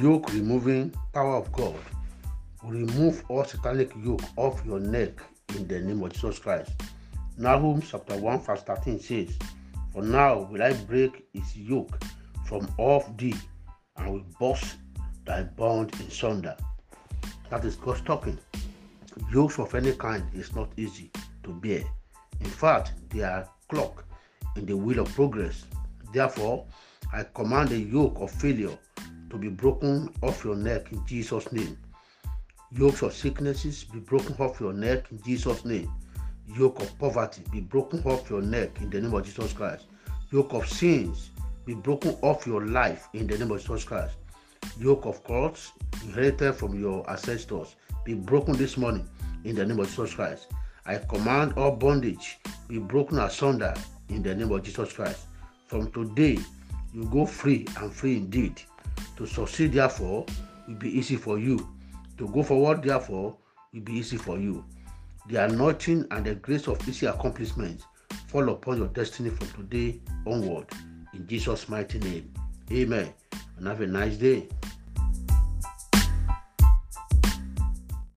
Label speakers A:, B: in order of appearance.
A: yoke removing power of God remove all satanic yoke off your neck in the name of Jesus Christ. Nahum chapter 1 verse 13 says, For now will I break his yoke from off thee and will burst thy bond in sunder. That is God's talking. Yokes of any kind is not easy to bear. In fact, they are clock in the wheel of progress. Therefore, I command the yoke of failure to be broken off your neck in Jesus' name. Yokes of sicknesses be broken off your neck in Jesus' name. Yoke of poverty be broken off your neck in the name of Jesus Christ. Yoke of sins be broken off your life in the name of Jesus Christ. Yoke of curse inherited from your ancestors be broken this morning in the name of Jesus Christ. I command all bondage be broken asunder in the name of Jesus Christ. From today, you go free and free indeed. To succeed, therefore, will be easy for you. To go forward, therefore, will be easy for you. The anointing and the grace of easy accomplishment fall upon your destiny from today onward. In Jesus' mighty name. Amen. And have a nice day.